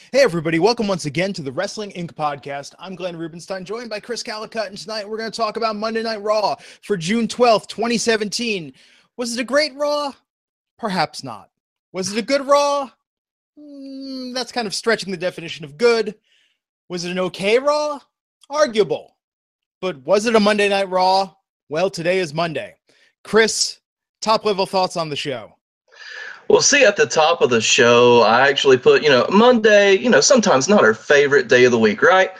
Hey, everybody, welcome once again to the Wrestling Inc. podcast. I'm Glenn Rubenstein, joined by Chris Callicutt, and tonight we're going to talk about Monday Night Raw for June 12th, 2017. Was it a great Raw? Perhaps not. Was it a good Raw? Mm, that's kind of stretching the definition of good. Was it an okay Raw? Arguable. But was it a Monday Night Raw? Well, today is Monday. Chris, top level thoughts on the show. Well, see, at the top of the show, I actually put, you know, Monday, you know, sometimes not our favorite day of the week, right?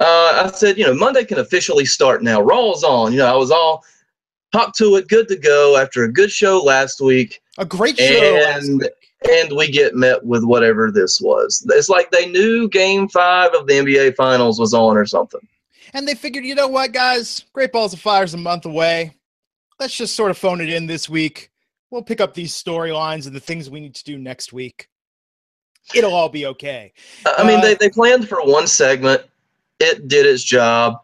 Uh, I said, you know, Monday can officially start now. Raw's on. You know, I was all hop to it, good to go after a good show last week. A great show and, And we get met with whatever this was. It's like they knew game five of the NBA Finals was on or something. And they figured, you know what, guys? Great Balls of Fire is a month away. Let's just sort of phone it in this week we'll pick up these storylines and the things we need to do next week. It'll all be okay. I mean, uh, they, they planned for one segment, it did its job,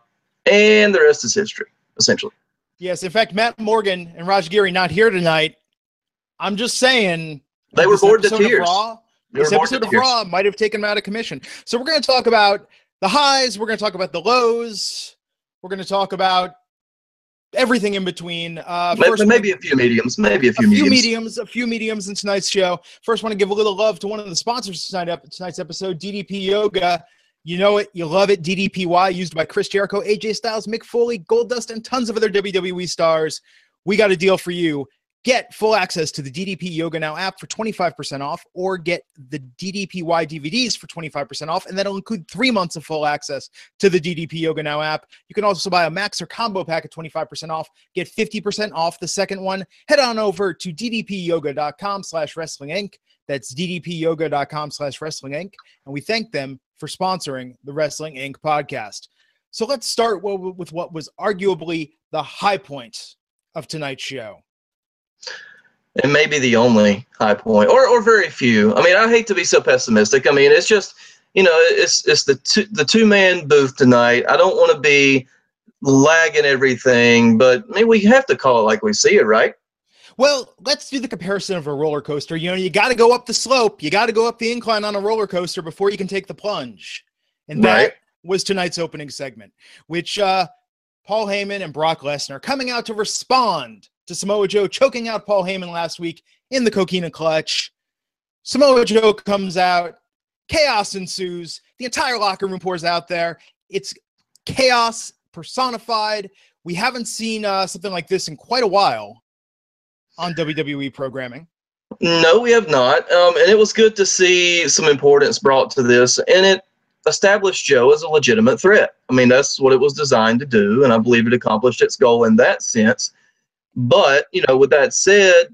and the rest is history, essentially. Yes. In fact, Matt Morgan and Raj Giri not here tonight. I'm just saying. They were bored to tears. Raw, this episode of Raw might have taken them out of commission. So we're going to talk about the highs. We're going to talk about the lows. We're going to talk about everything in between. Uh, first maybe a few mediums, maybe a few, a mediums. few mediums, a few mediums in tonight's show. First, want to give a little love to one of the sponsors tonight, up tonight's episode, DDP Yoga. You know it, you love it. DDPY, used by Chris Jericho, AJ Styles, Mick Foley, Goldust, and tons of other WWE stars. We got a deal for you. Get full access to the DDP Yoga Now app for 25% off, or get the DDPY DVDs for 25% off, and that'll include three months of full access to the DDP Yoga Now app. You can also buy a max or combo pack at 25% off. Get 50% off the second one. Head on over to ddpyoga.com slash wrestling inc. That's ddpyoga.com slash wrestling inc. And we thank them for sponsoring the Wrestling Inc. podcast. So let's start with what was arguably the high point of tonight's show it may be the only high point, or or very few. I mean, I hate to be so pessimistic. I mean, it's just you know, it's it's the two the two man booth tonight. I don't want to be lagging everything, but I mean, we have to call it like we see it, right? Well, let's do the comparison of a roller coaster. You know, you got to go up the slope, you got to go up the incline on a roller coaster before you can take the plunge, and that right. was tonight's opening segment, which uh, Paul Heyman and Brock Lesnar coming out to respond to Samoa Joe choking out Paul Heyman last week in the Coquina Clutch. Samoa Joe comes out, chaos ensues. The entire locker room pours out there. It's chaos personified. We haven't seen uh, something like this in quite a while on WWE programming. No, we have not. Um, and it was good to see some importance brought to this. And it established Joe as a legitimate threat. I mean, that's what it was designed to do. And I believe it accomplished its goal in that sense. But you know, with that said,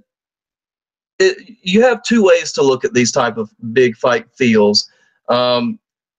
it, you have two ways to look at these type of big fight feels. Um,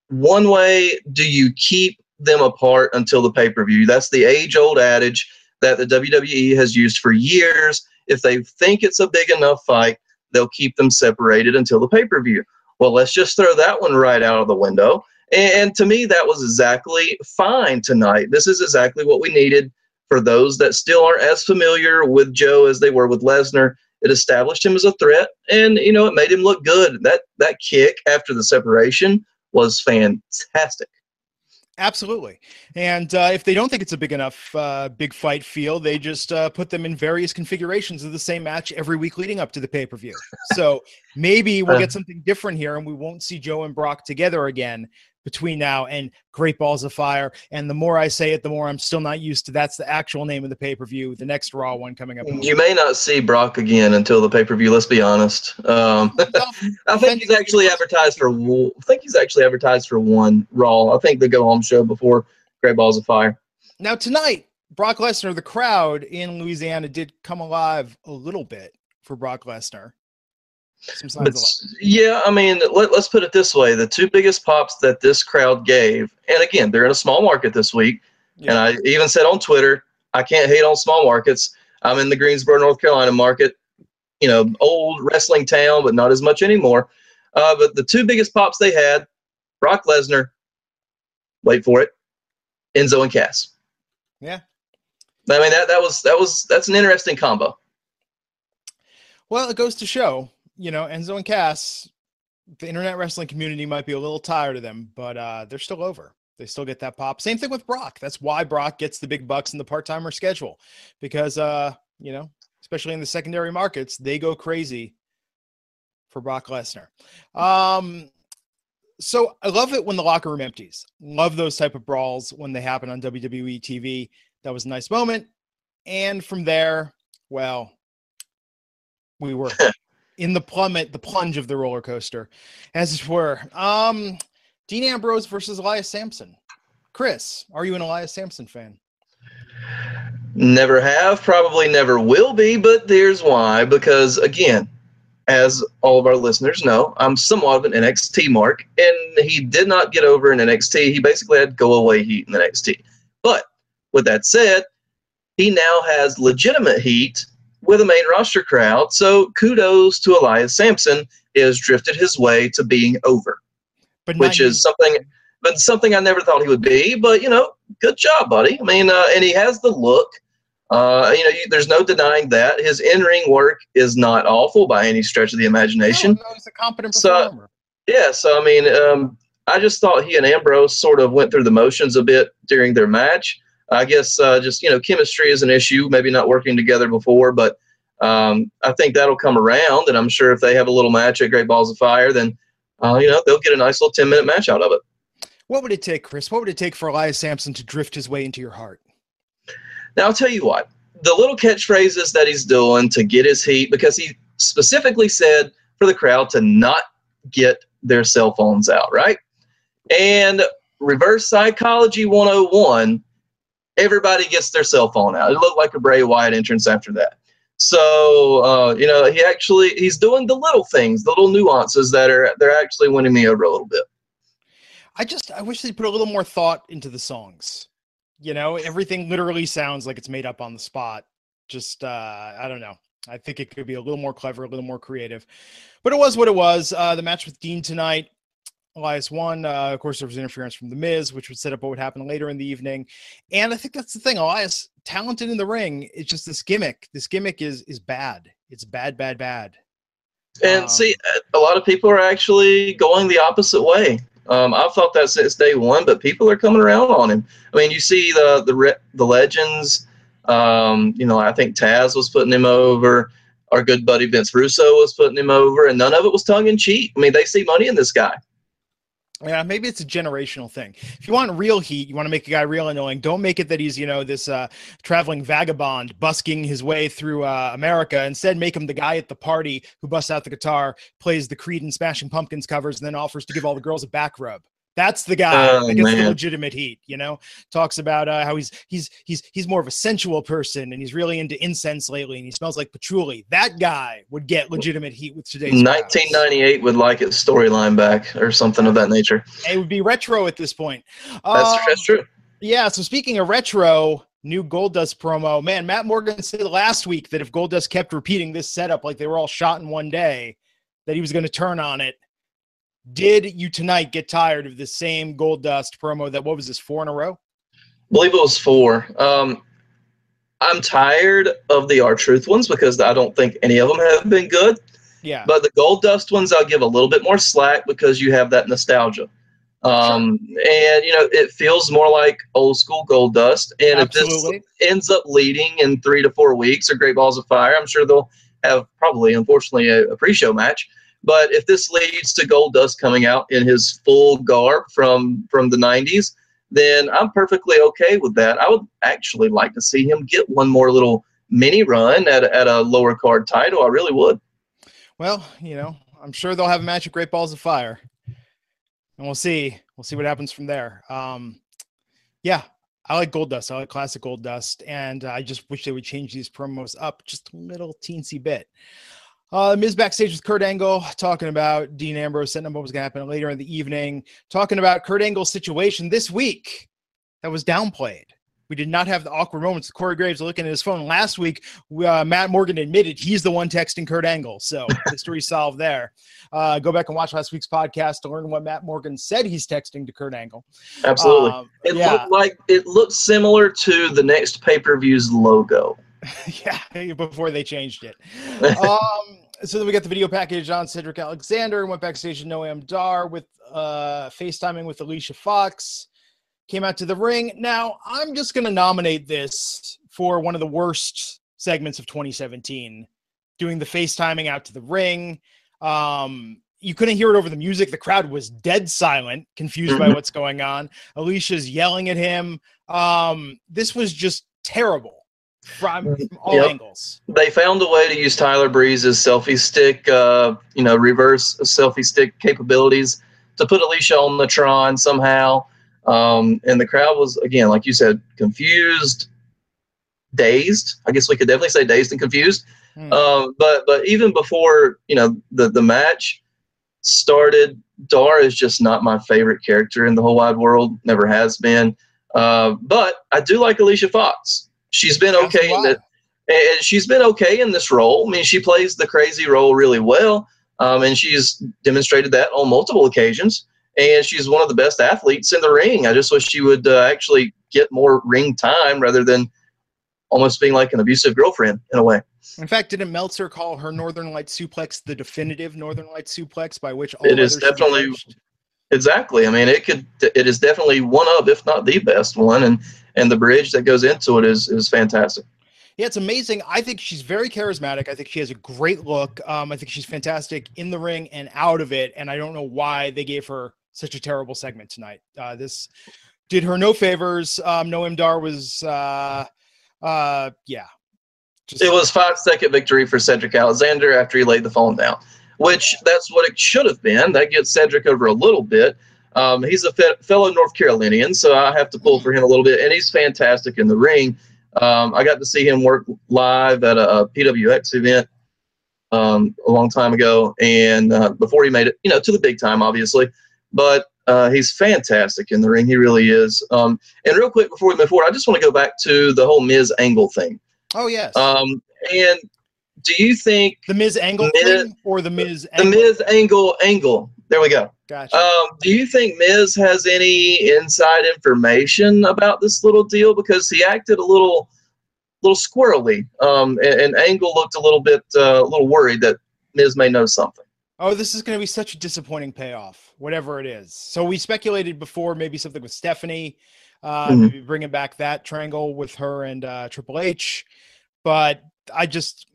one way, do you keep them apart until the pay per view? That's the age old adage that the WWE has used for years. If they think it's a big enough fight, they'll keep them separated until the pay per view. Well, let's just throw that one right out of the window. And to me, that was exactly fine tonight. This is exactly what we needed for those that still aren't as familiar with Joe as they were with Lesnar, it established him as a threat, and you know it made him look good. That that kick after the separation was fantastic. Absolutely. And uh, if they don't think it's a big enough uh, big fight feel, they just uh, put them in various configurations of the same match every week leading up to the pay per view. so maybe we'll get something different here and we won't see Joe and Brock together again between now and Great Balls of Fire. And the more I say it, the more I'm still not used to that's the actual name of the pay per view, the next Raw one coming up. You may not see Brock again until the pay per view. Let's be honest. Um, I think he's actually advertised for. I think he's actually advertised for one Raw. I think the go home show before Great Balls of Fire. Now tonight, Brock Lesnar, the crowd in Louisiana did come alive a little bit for Brock Lesnar. But, yeah, I mean, let, us put it this way: the two biggest pops that this crowd gave, and again, they're in a small market this week, yeah. and I even said on Twitter, I can't hate on small markets. I'm in the Greensboro, North Carolina market, you know, old wrestling town, but not as much anymore. Uh, but the two biggest pops they had, Brock Lesnar, wait for it, Enzo and Cass. Yeah. I mean that that was that was that's an interesting combo. Well, it goes to show you know, Enzo and Cass, the internet wrestling community might be a little tired of them, but uh, they're still over. They still get that pop. Same thing with Brock. That's why Brock gets the big bucks in the part timer schedule because, uh, you know, especially in the secondary markets, they go crazy for Brock Lesnar. Um, so I love it when the locker room empties. Love those type of brawls when they happen on WWE TV. That was a nice moment. And from there, well, we were in the plummet, the plunge of the roller coaster, as it were. Um, Dean Ambrose versus Elias Samson. Chris, are you an Elias Samson fan? Never have, probably never will be, but there's why. Because again, as all of our listeners know, I'm somewhat of an NXT mark, and he did not get over in NXT. He basically had go away heat in NXT. But with that said, he now has legitimate heat with a main roster crowd. So kudos to Elias Samson has drifted his way to being over, but which is something, but something I never thought he would be. But you know, good job, buddy. I mean, uh, and he has the look. Uh, you know, you, there's no denying that his in-ring work is not awful by any stretch of the imagination. No, no he's a competent performer. So, yeah, so I mean, um, I just thought he and Ambrose sort of went through the motions a bit during their match. I guess uh, just you know, chemistry is an issue. Maybe not working together before, but um, I think that'll come around. And I'm sure if they have a little match at Great Balls of Fire, then uh, you know they'll get a nice little 10 minute match out of it. What would it take, Chris? What would it take for Elias Samson to drift his way into your heart? Now, I'll tell you what, the little catchphrases that he's doing to get his heat, because he specifically said for the crowd to not get their cell phones out, right? And reverse psychology 101, everybody gets their cell phone out. It looked like a Bray Wyatt entrance after that. So uh, you know, he actually he's doing the little things, the little nuances that are they're actually winning me over a little bit. I just I wish they put a little more thought into the songs. You know, everything literally sounds like it's made up on the spot. Just uh, I don't know. I think it could be a little more clever, a little more creative. But it was what it was. Uh, the match with Dean tonight, Elias won. Uh, of course, there was interference from The Miz, which would set up what would happen later in the evening. And I think that's the thing. Elias, talented in the ring. It's just this gimmick. This gimmick is is bad. It's bad, bad, bad. And um, see, a lot of people are actually going the opposite way. Um, I've thought that since day one, but people are coming around on him. I mean, you see the the the legends. Um, you know, I think Taz was putting him over. Our good buddy Vince Russo was putting him over, and none of it was tongue in cheek. I mean, they see money in this guy. Yeah, maybe it's a generational thing. If you want real heat, you want to make a guy real annoying. Don't make it that he's, you know, this uh, traveling vagabond busking his way through uh, America. Instead, make him the guy at the party who busts out the guitar, plays the Creed and Smashing Pumpkins covers, and then offers to give all the girls a back rub. That's the guy oh, that gets man. the legitimate heat. You know, talks about uh, how he's he's he's he's more of a sensual person and he's really into incense lately and he smells like patchouli. That guy would get legitimate heat with today's. 1998 crowds. would like its storyline back or something of that nature. It would be retro at this point. That's, um, that's true. Yeah. So speaking of retro, new Goldust promo. Man, Matt Morgan said last week that if Goldust kept repeating this setup like they were all shot in one day, that he was going to turn on it did you tonight get tired of the same Goldust promo that what was this four in a row? I believe it was four. Um, I'm tired of the R-Truth ones because I don't think any of them have been good. Yeah. But the Goldust ones, I'll give a little bit more slack because you have that nostalgia. Um, sure. And, you know, it feels more like old school Goldust. And Absolutely. if this ends up leading in three to four weeks or Great Balls of Fire, I'm sure they'll have probably, unfortunately, a, a pre show match. But if this leads to Goldust coming out in his full garb from from the 90s, then I'm perfectly okay with that. I would actually like to see him get one more little mini run at, at a lower card title. I really would. Well, you know, I'm sure they'll have a match of Great Balls of Fire, and we'll see. We'll see what happens from there. Um, yeah, I like Goldust. I like classic Goldust, and I just wish they would change these promos up just a little teensy bit. Uh, Miz backstage with Kurt Angle talking about Dean Ambrose setting up what was going to happen later in the evening, talking about Kurt Angle's situation this week that was downplayed. We did not have the awkward moments. Corey Graves looking at his phone last week. Uh, Matt Morgan admitted he's the one texting Kurt Angle, so mystery solved there. Uh, go back and watch last week's podcast to learn what Matt Morgan said he's texting to Kurt Angle. Absolutely, um, it yeah. looked like it looked similar to the next pay per view's logo. yeah, before they changed it. um, so then we got the video package on Cedric Alexander. And went backstage to Noam Dar with uh, FaceTiming with Alicia Fox. Came out to the ring. Now I'm just going to nominate this for one of the worst segments of 2017. Doing the FaceTiming out to the ring. Um, you couldn't hear it over the music. The crowd was dead silent, confused by Mhm. what's going on. Alicia's yelling at him. Um, this was just terrible from, from all Yep. angles. they found a way to use Tyler Breeze's selfie stick, uh, you know, reverse selfie stick capabilities to put Alicia on the Tron somehow. Um, and the crowd was, again, like you said, confused, dazed. I guess we could definitely say dazed and confused. Hmm. Um, but but even before you know the the match started, Dar is just not my favorite character in the whole wide world. Never has been. Uh, but I do like Alicia Fox. She's been That's okay in it and she's been okay in this role. I mean, she plays the crazy role really well, um, and she's demonstrated that on multiple occasions. And she's one of the best athletes in the ring. I just wish she would uh, actually get more ring time rather than almost being like an abusive girlfriend in a way. In fact, didn't Meltzer call her Northern Light suplex the definitive Northern Light suplex by which all It is definitely-? Exactly. I mean, it could. It is definitely one of, if not the best one, and and the bridge that goes into it is is fantastic. Yeah, it's amazing. I think she's very charismatic. I think she has a great look. Um, I think she's fantastic in the ring and out of it. And I don't know why they gave her such a terrible segment tonight. Uh, this did her no favors. Um, Noam Dar was, uh, uh, yeah. Just, It was five second victory for Cedric Alexander after he laid the phone down, which that's what it should have been. That gets Cedric over a little bit. Um, he's a fe- fellow North Carolinian, so I have to pull for him a little bit, and he's fantastic in the ring. Um, I got to see him work live at a, a PWX event um, a long time ago, and uh, before he made it, you know, to the big time, obviously. But uh, he's fantastic in the ring. He really is. Um, and real quick before we move forward, I just want to go back to the whole Miz Angle thing. oh, yes. Um, and do you think the Ms. Angle Miz- thing or the Ms. the Angle? Miz Angle Angle? There we go. Gotcha. Um, do you think Miz has any inside information about this little deal because he acted a little, little squirrely, um, and, and Angle looked a little bit, uh, a little worried that Miz may know something. Oh, this is going to be such a disappointing payoff, whatever it is. So we speculated before maybe something with Stephanie, uh, Mhm. maybe bringing back that triangle with her and uh, Triple H. But I just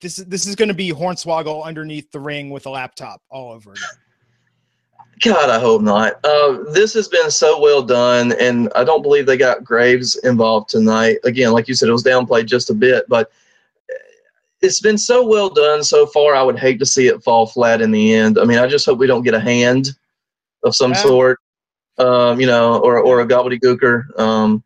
this is this is going to be Hornswoggle underneath the ring with a laptop all over again. God, I hope not. Uh, this has been so well done, and I don't believe they got Graves involved tonight. Again, like you said, it was downplayed just a bit, but it's been so well done so far. I would hate to see it fall flat in the end. I mean, I just hope we don't get a hand of some Yeah. sort, um, you know, or or a gobbledygooker. Um,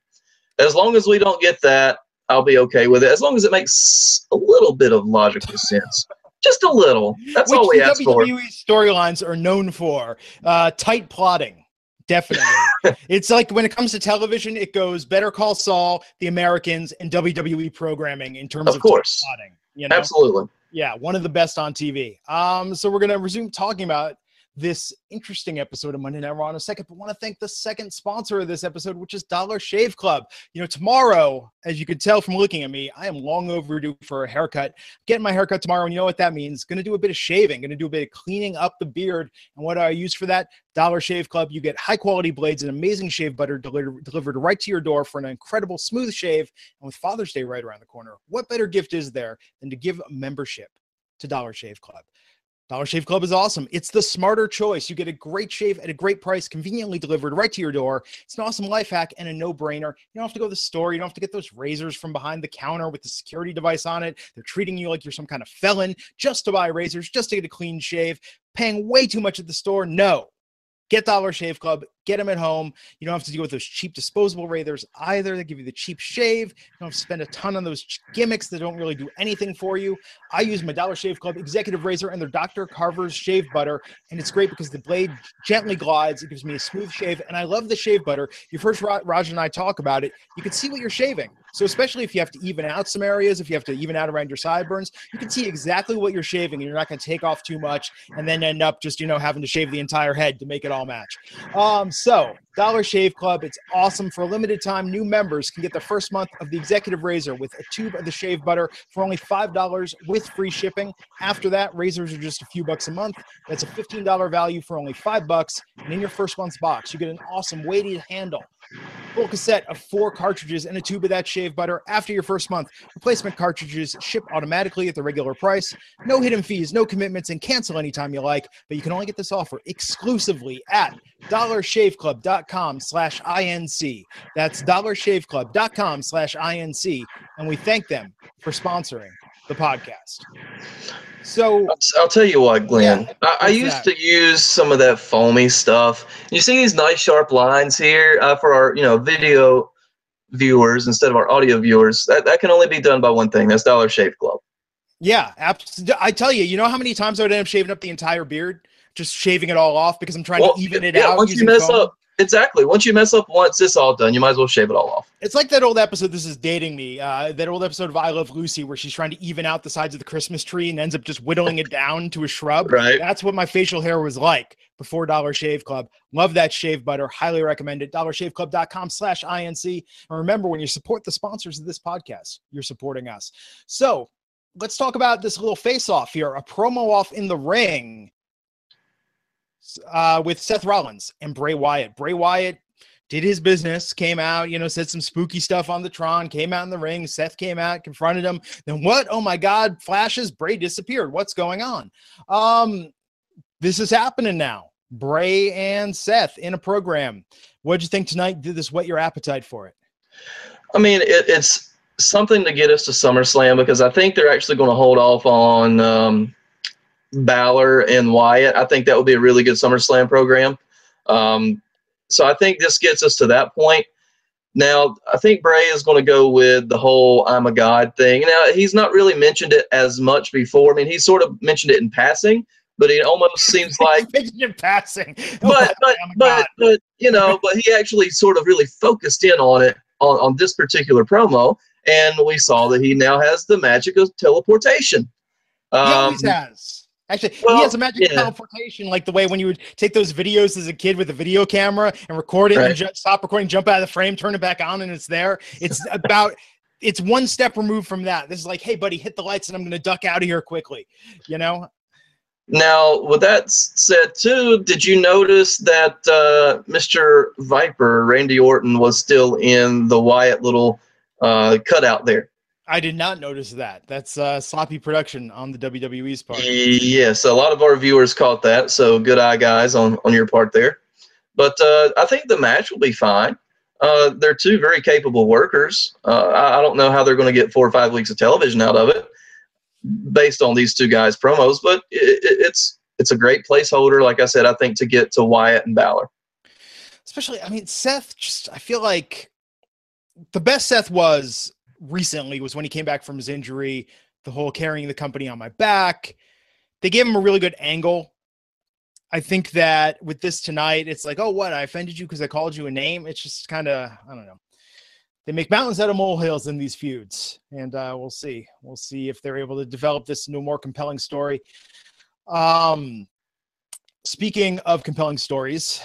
as long as we don't get that, I'll be okay with it. As long as it makes a little bit of logical sense, just a little. That's all we ask for. WWE storylines are known for uh, tight plotting. Definitely. it's like when it comes to television, it goes Better Call Saul, The Americans, and WWE programming in terms Of of, course. plotting. You know? Absolutely. yeah, one of the best on TV. Um, so we're gonna resume talking about this interesting episode of Monday Night Raw in a second, but want to thank the second sponsor of this episode, which is Dollar Shave Club. You know, tomorrow, as you can tell from looking at me, I am long overdue for a haircut. Getting my haircut tomorrow, and you know what that means? Going to do a bit of shaving, going to do a bit of cleaning up the beard. And what do I use for that? Dollar Shave Club. You get high quality blades and amazing shave butter delivered delivered right to your door for an incredible smooth shave. And with Father's Day right around the corner, what better gift is there than to give a membership to Dollar Shave Club? Dollar Shave Club is awesome. It's the smarter choice. You get a great shave at a great price, conveniently delivered right to your door. It's an awesome life hack and a no brainer. You don't have to go to the store. You don't have to get those razors from behind the counter with the security device on it. They're treating you like you're some kind of felon just to buy razors, just to get a clean shave, paying way too much at the store. No. Get Dollar Shave Club. Get them at home. You don't have to deal with those cheap disposable razors either. They give you the cheap shave. You don't have to spend a ton on those gimmicks that don't really do anything for you. I use my Dollar Shave Club Executive Razor and their Dr. Carver's Shave Butter, and it's great because the blade gently glides. It gives me a smooth shave, and I love the shave butter. You've heard Raj and I talk about it. You can see what you're shaving. So especially if you have to even out some areas, if you have to even out around your sideburns, you can see exactly what you're shaving, and you're not going to take off too much, and then end up just you know having to shave the entire head to make it all match. Um, So, Dollar Shave Club, it's awesome. For a limited time, new members can get the first month of the Executive Razor with a tube of the shave butter for only $5 with free shipping. After that, razors are just a few bucks a month. That's a $15 value for only 5 bucks. And in your first month's box, you get an awesome weighted handle full cassette of four cartridges and a tube of that shave butter after your first month. Replacement cartridges ship automatically at the regular price. No hidden fees, no commitments, and cancel anytime you like. But you can only get this offer exclusively at dollarshaveclub.com slash INC. That's dollarshaveclub.com slash INC. And we thank them for sponsoring the podcast. So I'll tell you what, Glenn. Yeah, I, I used that? to use some of that foamy stuff. You see these nice sharp lines here uh, for our, you know, video viewers instead of our audio viewers. That that can only be done by one thing. That's Dollar Shave Club. Yeah, abs- I tell you, you know how many times I would end up shaving up the entire beard, just shaving it all off because I'm trying Well, to even it yeah, out. once you mess foam. up, exactly. Once you mess up once, it's all done. You might as well shave it all off. It's like that old episode. This is dating me. Uh, that old episode of I Love Lucy where she's trying to even out the sides of the Christmas tree and ends up just whittling it down to a shrub. Right. That's what my facial hair was like before Dollar Shave Club. Love that shave butter. Highly recommend it. DollarShaveClub.com slash INC. And remember, when you support the sponsors of this podcast, you're supporting us. So let's talk about this little face off here. A promo off in the ring uh, with Seth Rollins and Bray Wyatt. Bray Wyatt did his business, came out, you know, said some spooky stuff on the Tron, came out in the ring. Seth came out, confronted him. Then what? Oh my God, flashes. Bray disappeared. What's going on? Um, this is happening now. Bray and Seth in a program. What'd you think tonight? Did this whet your appetite for it? I mean, it, it's something to get us to SummerSlam because I think they're actually going to hold off on um, Balor and Wyatt. I think that would be a really good SummerSlam program. Um, so I think this gets us to that point. Now, I think Bray is going to go with the whole I'm a God thing. Now, he's not really mentioned it as much before. I mean, he sort of mentioned it in passing, but it almost seems like Mentioned in passing. but but Oh but but you know, but he actually sort of really focused in on it on, on this particular promo, and we saw that he now has the magic of teleportation. he Um, always has. Actually, well, he has a magic yeah. teleportation, like the way when you would take those videos as a kid with a video camera and record it, and ju- stop recording, jump out of the frame, turn it back on, and it's there. It's about. It's one step removed from that. This is like, hey, buddy, hit the lights, and I'm going to duck out of here quickly. You know, now, with that said, too, did you notice that uh, Mr. Viper Randy Orton was still in the Wyatt little uh, cutout there? I did not notice that. That's uh, sloppy production on the WWE's part. Yes, a lot of our viewers caught that. So good eye, guys, on on your part there. But uh, I think the match will be fine. Uh, they're two very capable workers. Uh, I, I don't know how they're going to get four or five weeks of television out of it, based on these two guys' promos. But it, it, it's it's a great placeholder, like I said. I think to get to Wyatt and Balor. especially i mean seth just i feel like the best seth was recently was when he came back from his injury the whole carrying the company on my back. They gave him a really good angle. I think that with this tonight it's like oh what? I offended you because i called you a name? It's just kind of i don't know. They make mountains out of molehills in these feuds and uh, we'll see. We'll see if they're able to develop this into a more compelling story. Um speaking of compelling stories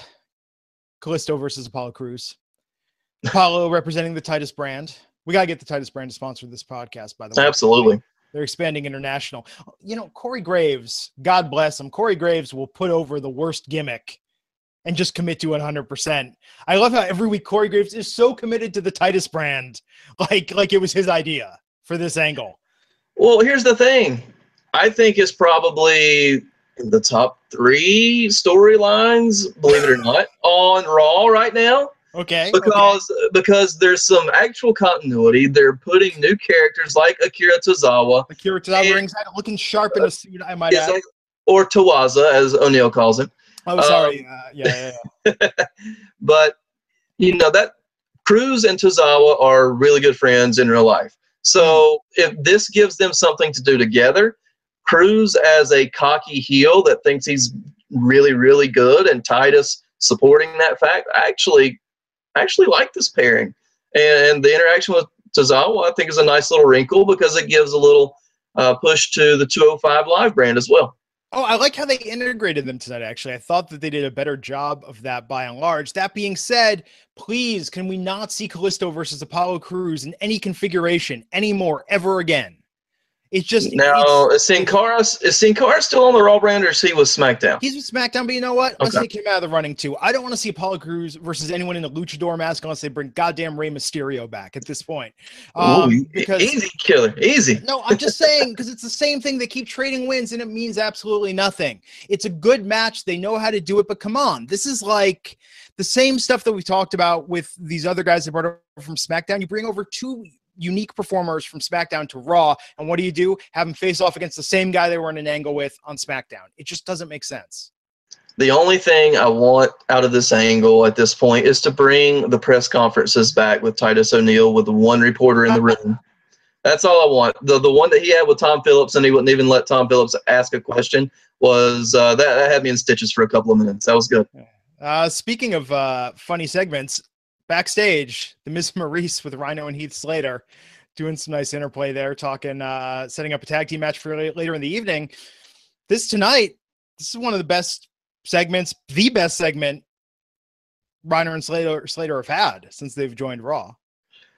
Kalisto versus Apollo Crews. Apollo representing the Titus brand. We got to get the Titus brand to sponsor this podcast, by the way. Absolutely. They're expanding international. You know, Corey Graves, God bless him. Corey Graves will put over the worst gimmick and just commit to 100%. I love how every week Corey Graves is so committed to the Titus brand, like like it was his idea for this angle. Well, here's the thing. I think it's probably the top three storylines, believe it or not, on Raw right now. Okay. okay. Because because there's some actual continuity. They're putting new characters like Akira Tozawa Akira Tozawa and- out looking sharp in a uh, suit, I might add. or Tawaza, as O'Neill calls him. Oh, sorry. Um, uh, yeah, yeah, yeah. But you know that Crews and Tozawa are really good friends in real life. So hmm. if this gives them something to do together, Crews as a cocky heel that thinks he's really really good, and Titus supporting that fact, I actually I actually like this pairing. And the interaction with Tozawa, I think, is a nice little wrinkle because it gives a little uh, push to the 205 Live brand as well. Oh, I like how they integrated them tonight, actually. I thought that they did a better job of that by and large. That being said, please, can we not see Kalisto versus Apollo Crews in any configuration anymore ever again? It's just now. Is Sin Cara is Sin Cara still on the Raw brand, or is he with SmackDown? He's with SmackDown, but you know what? Let's okay. take him out of the running too. I don't want to see Apollo Crews versus anyone in a luchador mask unless they bring goddamn Rey Mysterio back at this point. Um, Ooh, because easy killer, easy. No, I'm just saying because it's the same thing. They keep trading wins, and it means absolutely nothing. It's a good match. They know how to do it, but come on, this is like the same stuff that we talked about with these other guys that brought over from SmackDown. You bring over two unique performers from SmackDown to Raw. And what do you do? Have them face off against the same guy they were in an angle with on SmackDown. It just doesn't make sense. The only thing I want out of this angle at this point is to bring the press conferences back with Titus O'Neil with the one reporter in the room. That's all I want. The the one that he had with Tom Phillips and he wouldn't even let Tom Phillips ask a question was uh, that, that had me in stitches for a couple of minutes. That was good. Uh, speaking of uh, funny segments, backstage, the Miz Maryse with Rhino and Heath Slater doing some nice interplay there, talking, uh, setting up a tag team match for later in the evening. This tonight, this is one of the best segments, the best segment Rhino and Slater, Slater have had since they've joined Raw.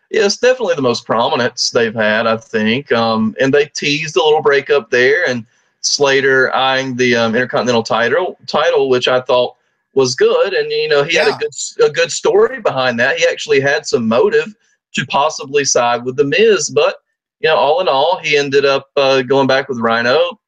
Yeah, it's definitely the most prominence they've had, I think. Um, and they teased a little breakup there, and Slater eyeing the um, Intercontinental title, title, which I thought was good, and you know he yeah. had a good a good story behind that. He actually had some motive to possibly side with the Miz, but you know, all in all, he ended up uh, going back with Rhino.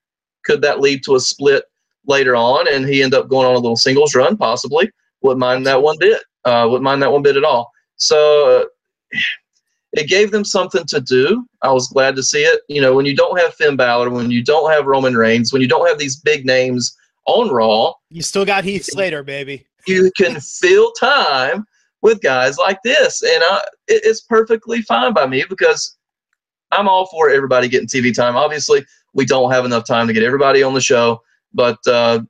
Could that lead to a split later on, and he ended up going on a little singles run, possibly? Wouldn't mind that one bit. Uh, wouldn't mind that one bit at all. So uh, it gave them something to do. I was glad to see it. You know, when you don't have Finn Balor, when you don't have Roman Reigns, when you don't have these big names on Raw. You still got Heath Slater, baby. You can fill time with guys like this, and uh, it, it's perfectly fine by me because I'm all for everybody getting TV time. Obviously, we don't have enough time to get everybody on the show, but uh,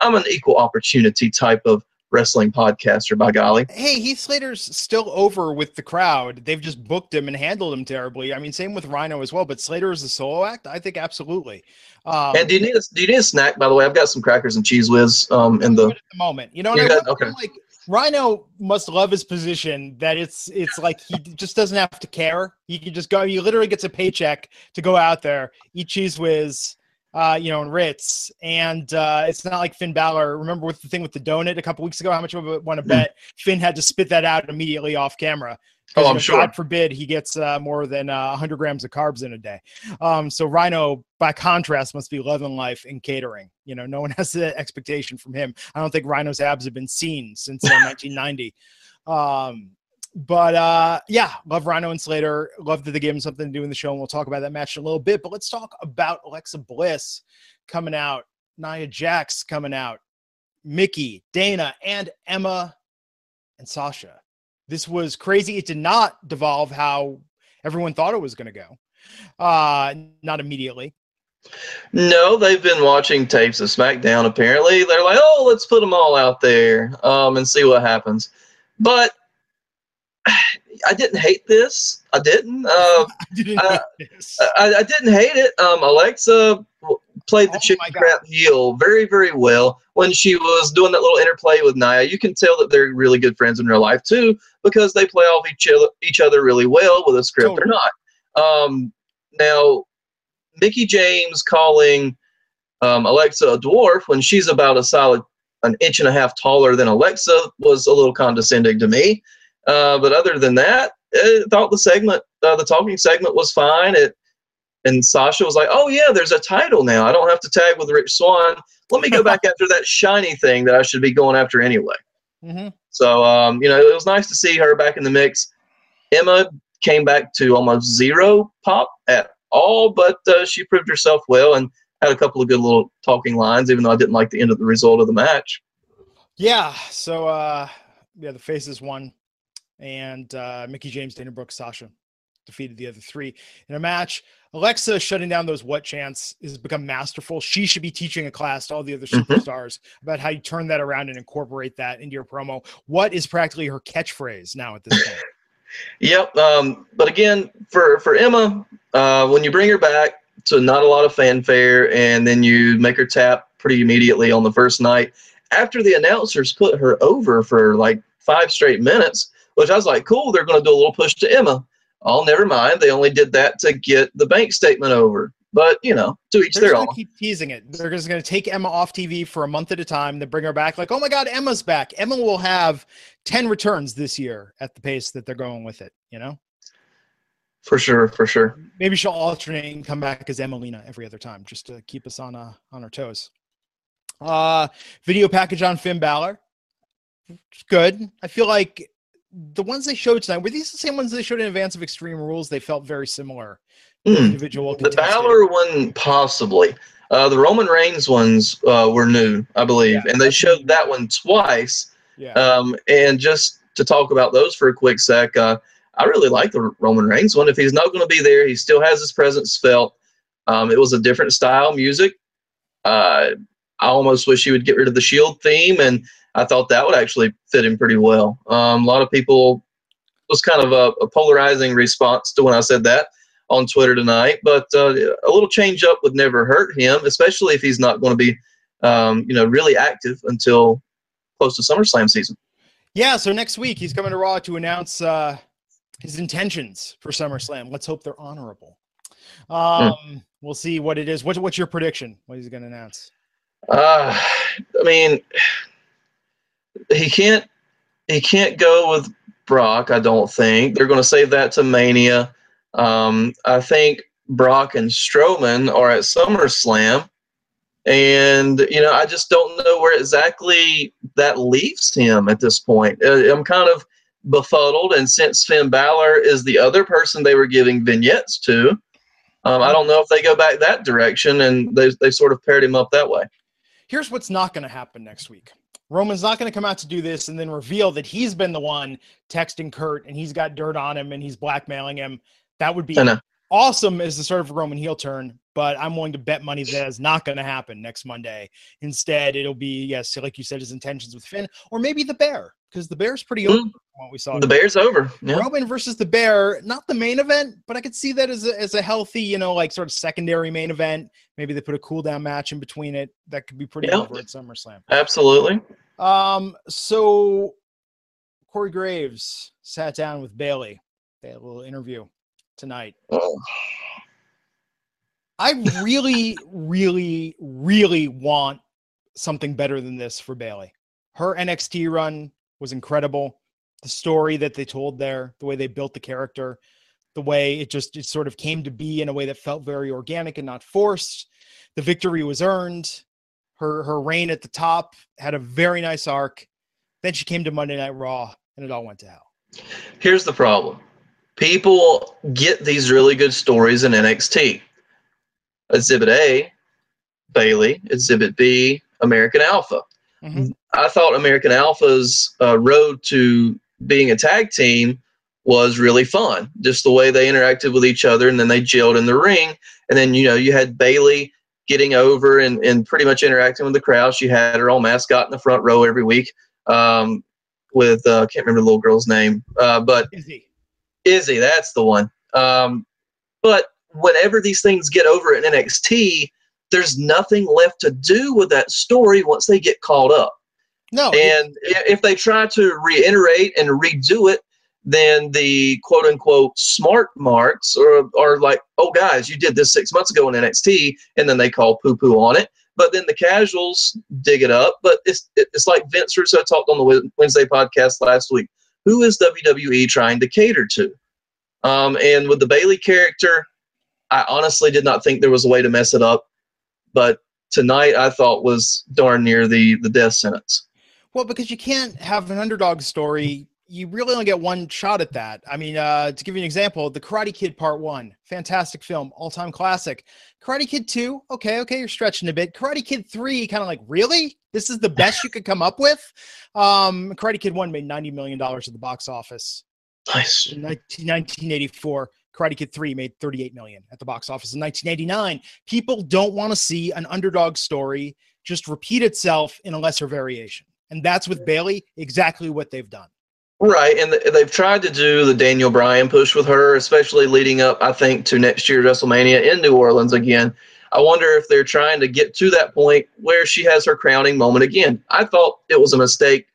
I'm an equal opportunity type of wrestling podcaster, by golly. Hey, Heath Slater's still over with the crowd. They've just booked him and handled him terribly. I mean, same with Rhino as well. But Slater is a solo act. I think absolutely. Um, and do you need a do you need a snack? By the way, I've got some crackers and Cheez Whiz um, in the, the moment. You know, what got, okay. like Rhino must love his position that it's it's like he just doesn't have to care. He can just go. He literally gets a paycheck to go out there, eat Cheez Whiz uh, you know, and Ritz. And uh, it's not like Finn Balor. Remember with the thing with the donut a couple weeks ago? How much of it want to bet? Finn had to spit that out immediately off camera. Oh, I'm sure. God forbid he gets uh, more than uh, 100 grams of carbs in a day. Um, so Rhino, by contrast, must be loving life in catering. You know, no one has that expectation from him. I don't think Rhino's abs have been seen since 1990. Um, but uh, yeah, love Rhino and Slater. Love that they gave him something to do in the show, and we'll talk about that match in a little bit. But let's talk about Alexa Bliss coming out, Nia Jax coming out, Mickie, Dana, and Emma and Sasha. This was crazy. It did not devolve how everyone thought it was going to go. Uh, not immediately. No, they've been watching tapes of SmackDown. Apparently, they're like, "Oh, let's put them all out there um, and see what happens." But I didn't hate this. I didn't. Uh, I, didn't I, I, I, didn't hate it. Um, Alexa played the oh chicken crap heel very, very well when she was doing that little interplay with Nia. You can tell that they're really good friends in real life too because they play off each other, each other really well with a script totally. or not. Um, now, Mickie James calling um, Alexa a dwarf when she's about a solid an inch and a half taller than Alexa was a little condescending to me. Uh, but other than that, I thought the segment, uh, the talking segment was fine. It and Sasha was like, "Oh yeah, there's a title now. I don't have to tag with Rich Swann. Let me go back after that shiny thing that I should be going after anyway." Mm-hmm. So um, you know, it was nice to see her back in the mix. Emma came back to almost zero pop at all, but uh, she proved herself well and had a couple of good little talking lines, even though I didn't like the end of the result of the match. Yeah. So uh, yeah, the faces won and uh, Mickie James, Dana Brooks, Sasha defeated the other three in a match. Alexa shutting down those what chants has become masterful. She should be teaching a class to all the other mm-hmm. superstars about how you turn that around and incorporate that into your promo. What is practically her catchphrase now at this point? yep. Um, but again, for for Emma, uh, when you bring her back, to not a lot of fanfare, and then you make her tap pretty immediately on the first night. After the announcers put her over for like five straight minutes, which I was like, cool, they're going to do a little push to Emma. Oh, never mind. They only did that to get the bank statement over. But you know, to each They're their just own. keep teasing it. They're just gonna take Emma off TV for a month at a time, then bring her back. Like, oh my God, Emma's back. Emma will have ten returns this year at the pace that they're going with it. You know, For sure, for sure. maybe she'll alternate and come back as Emmalina every other time, just to keep us on uh, on our toes. Uh, video package on Finn Balor. It's good. I feel like the ones they showed tonight were these the same ones they showed in advance of Extreme Rules. They felt very similar. Hmm. Individual. The. Balor one, possibly. Uh, the Roman Reigns ones uh, were new, I believe, Yeah, and they showed that one twice. Yeah. Um, and just to talk about those for a quick sec, uh, I really like the Roman Reigns one. If he's not going to be there, he still has his presence felt. Um, it was a different style music. Uh, I almost wish he would get rid of the Shield theme, and I thought that would actually fit him pretty well. Um, a lot of people was kind of a, a polarizing response to when I said that on Twitter tonight, but uh, a little change up would never hurt him, especially if he's not going to be, um, you know, really active until close to SummerSlam season. Yeah, so next week he's coming to Raw to announce uh, his intentions for SummerSlam. Let's hope they're honorable. Um, We'll see what it is. What, what's your prediction? What he's going to announce? Uh, I mean, he can't he can't go with Brock. I don't think they're going to save that to Mania. Um, I think Brock and Strowman are at SummerSlam, and you know I just don't know where exactly that leaves him at this point. Uh, I'm kind of befuddled, and since Finn Balor is the other person they were giving vignettes to, um, I don't know if they go back that direction, and they they sort of paired him up that way. Here's what's not going to happen next week. Roman's not going to come out to do this and then reveal that he's been the one texting Kurt and he's got dirt on him and he's blackmailing him. That would be awesome as the sort of Roman heel turn, but I'm willing to bet money that is not going to happen next Monday. Instead, it'll be, yes, like you said, his intentions with Finn or maybe the Bear because the Bear's pretty open mm. from what we saw. The Bears over. Yeah. Roman versus the Bear, not the main event, but I could see that as a, as a healthy, you know, like sort of secondary main event. Maybe they put a cool down match in between it. That could be pretty Yeah. over at SummerSlam. Absolutely. Um, so Corey Graves sat down with Bayley. They had a little interview tonight. I really, really, really want something better than this for Bayley. Her NXT run was incredible. The story that they told there, the way they built the character, the way it just it sort of came to be in a way that felt very organic and not forced. The victory was earned. Her her reign at the top had a very nice arc. Then she came to Monday Night Raw and it all went to hell. Here's the problem. People get these really good stories in NXT. Exhibit A, Bayley. Exhibit B, American Alpha. Mhm. I thought American Alpha's uh, road to being a tag team was really fun. Just the way they interacted with each other and then they gelled in the ring. And then, you know, you had Bayley getting over and, and pretty much interacting with the crowd. She had her own mascot in the front row every week um, with, uh, I can't remember the little girl's name, uh, but Izzy. Izzy, that's the one. Um, but whenever these things get over in NXT, there's nothing left to do with that story once they get caught up. No, And if they try to reiterate and redo it, then the quote unquote smart marks are, are like, oh, guys, you did this six months ago in NXT, and then they call poo poo on it. But then the casuals dig it up. But it's it's like Vince Russo talked on the Wednesday podcast last week. Who is WWE trying to cater to? Um, and with the Bayley character, I honestly did not think there was a way to mess it up. But tonight, I thought was darn near the the death sentence. Well, because you can't have an underdog story. You really only get one shot at that. I mean, uh, to give you an example, The Karate Kid Part One, fantastic film, all time classic. Karate Kid Two, okay, okay, you're stretching a bit. Karate Kid Three, kind of like, really? This is the best you could come up with? Um, Karate Kid One made $90 million at the box office. Nice. In 19- 1984, Karate Kid 3 made 38 million at the box office. In 1989, people don't want to see an underdog story just repeat itself in a lesser variation. And that's with Bayley exactly what they've done. Right, and they've tried to do the Daniel Bryan push with her, especially leading up, I think, to next year's WrestleMania in New Orleans again. I wonder if they're trying to get to that point where she has her crowning moment again. I thought it was a mistake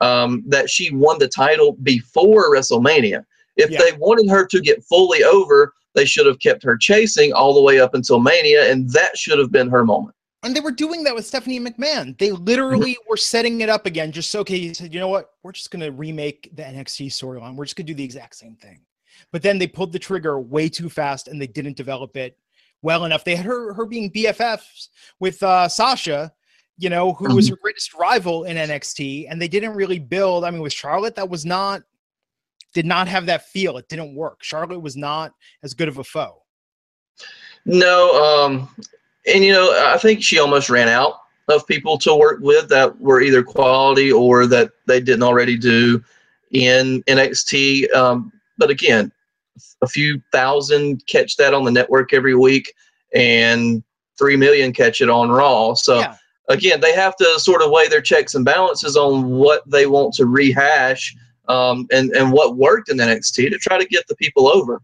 um, that she won the title before WrestleMania. If Yeah. they wanted her to get fully over, they should have kept her chasing all the way up until Mania, and that should have been her moment. And they were doing that with Stephanie McMahon. They literally were setting it up again, just so okay. He said, you know what? We're just gonna remake the NXT storyline. We're just gonna do the exact same thing. But then they pulled the trigger way too fast and they didn't develop it well enough. They had her her being BFFs with uh, Sasha, you know, who was her greatest rival in NXT, and they didn't really build. I mean, with Charlotte, that was not did not have that feel. It didn't work. Charlotte was not as good of a foe. No, um, and you know, I think she almost ran out of people to work with that were either quality or that they didn't already do in NXT. Um, but again, a few thousand catch that on the network every week, and three million catch it on Raw. So Yeah. again, they have to sort of weigh their checks and balances on what they want to rehash um, and and what worked in NXT to try to get the people over.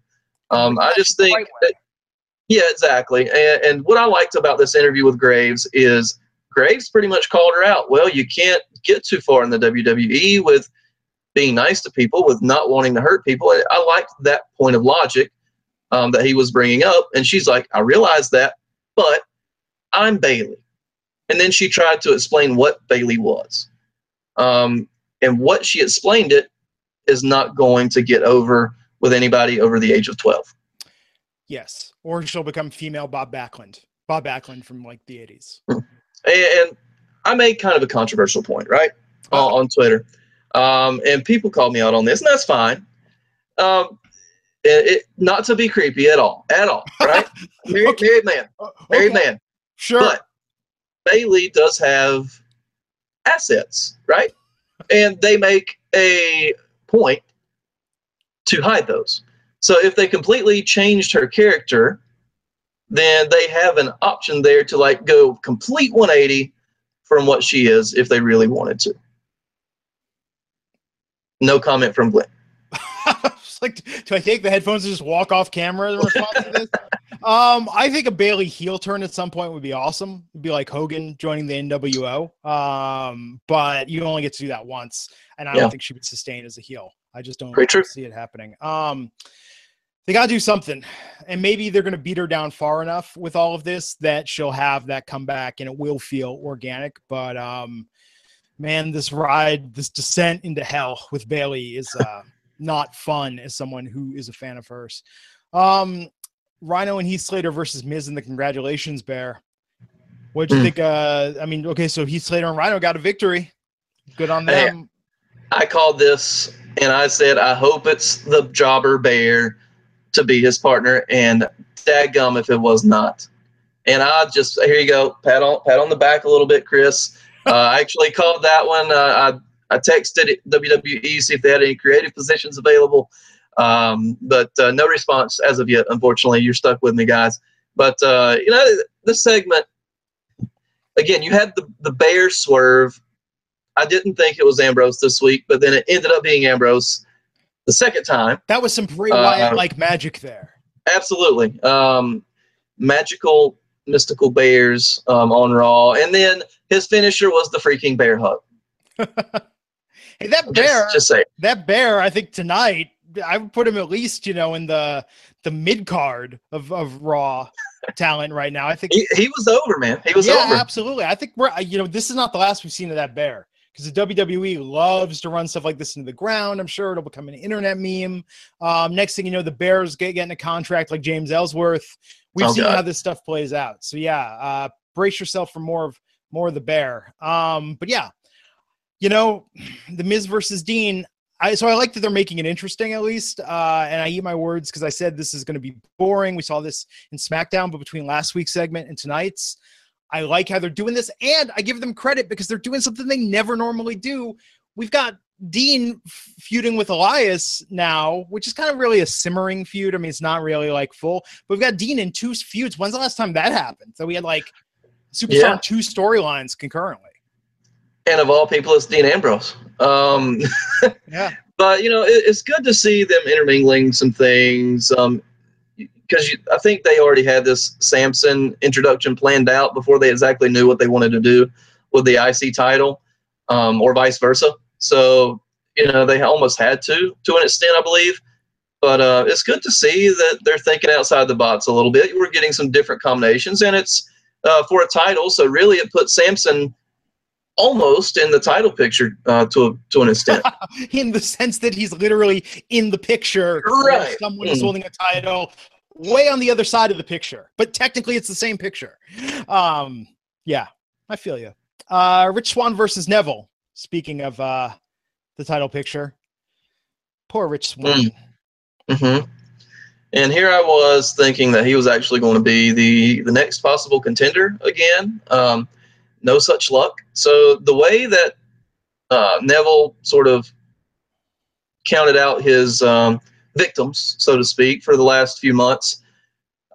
Um, I just think that yeah, exactly. And, and what I liked about this interview with Graves is Graves pretty much called her out. Well, you can't get too far in the WWE with being nice to people, with not wanting to hurt people. And I liked that point of logic um, that he was bringing up. And she's like, I realize that, but I'm Bayley. And then she tried to explain what Bayley was. Um, and what she explained it is not going to get over with anybody over the age of 12. Yes, or she'll become female Bob Backlund. Bob Backlund from like the 80s. and, I made kind of a controversial point, right, on, on Twitter, um, and people called me out on this, and that's fine. Um, it, it, not to be creepy at all, at all, right? married, Okay. married man, married Okay, man, Sure. but Bayley does have assets, right? And they make a point to hide those. So if they completely changed her character, then they have an option there to like go complete 180 from what she is if they really wanted to. No comment from Glenn. Like, do I take the headphones and just walk off camera in response to this? Um, I think a Bayley heel turn at some point would be awesome. It'd be like Hogan joining the NWO. Um, but you only get to do that once, and I Yeah. don't think she would sustain as a heel. I just don't see it happening. Um, they got to do something, and maybe they're going to beat her down far enough with all of this that she'll have that comeback, and it will feel organic. But um, man, this ride, this descent into hell with Bayley is uh, not fun as someone who is a fan of hers. Um, Rhyno and Heath Slater versus Miz and the congratulations bear. What'd you Hmm. think? Uh, I mean, okay, so Heath Slater and Rhyno got a victory. Good on Hey, them. I called this and I said, I hope it's the jobber bear to be his partner. And dadgum if it was not. And I just here you go, pat on pat on the back a little bit, Chris. Uh, I actually called that one. Uh, I I texted WWE see if they had any creative positions available, um, but uh, no response as of yet. Unfortunately, you're stuck with me, guys. But uh, you know this segment again. You had the the bear swerve. I didn't think it was Ambrose this week, but then it ended up being Ambrose the second time. That was some Bray Uh, Wyatt like magic there. Absolutely. Um, magical, mystical bears um, on Raw. And then his finisher was the freaking bear hug. Hey, that bear, just say, that bear, I think tonight, I would put him at least, you know, in the the mid card of, of Raw talent right now. I think he, he was over, man. He was yeah, over. absolutely. I think we're you know this is not the last we've seen of that bear because the WWE loves to run stuff like this into the ground. I'm sure it'll become an internet meme. Um, next thing you know, the Bears get getting a contract like James Ellsworth. We've Oh, seen God. how this stuff plays out. So yeah, uh, brace yourself for more of more of the bear. Um, but yeah, you know, the Miz versus Dean. I, so I like that they're making it interesting at least. Uh, and I eat my words because I said this is going to be boring. We saw this in SmackDown, but between last week's segment and tonight's, I like how they're doing this, and I give them credit because they're doing something they never normally do. We've got Dean feuding with Elias now, which is kind of really a simmering feud. I mean, it's not really like full, but we've got Dean in two feuds. When's the last time that happened? So we had like Superstar Yeah. two storylines concurrently. And of all people, it's Dean Ambrose. Um, Yeah. but you know, it, it's good to see them intermingling some things. Um, because I think they already had this Samson introduction planned out before they exactly knew what they wanted to do with the IC title, um, or vice versa. So you know they almost had to to an extent, I believe. But uh, it's good to see that they're thinking outside the box a little bit. We're getting some different combinations, and it's uh, for a title. So really, it puts Samson almost in the title picture uh, to a, to an extent. in the sense that he's literally in the picture. Right. Someone mm. is holding a title way on the other side of the picture, but technically it's the same picture. Um, yeah, I feel you. Uh, Rich Swann versus Neville. Speaking of uh, the title picture, poor Rich Swann. Mm. Mm-hmm. And here I was thinking that he was actually going to be the the next possible contender again. Um, no such luck. So the way that uh, Neville sort of counted out his um, victims, so to speak, for the last few months.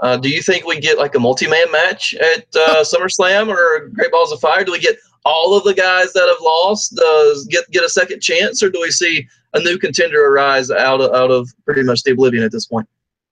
Uh, do you think we get like a multi-man match at uh, SummerSlam or Great Balls of Fire? Do we get all of the guys that have lost uh, get get a second chance, or do we see a new contender arise out of, out of pretty much the oblivion at this point?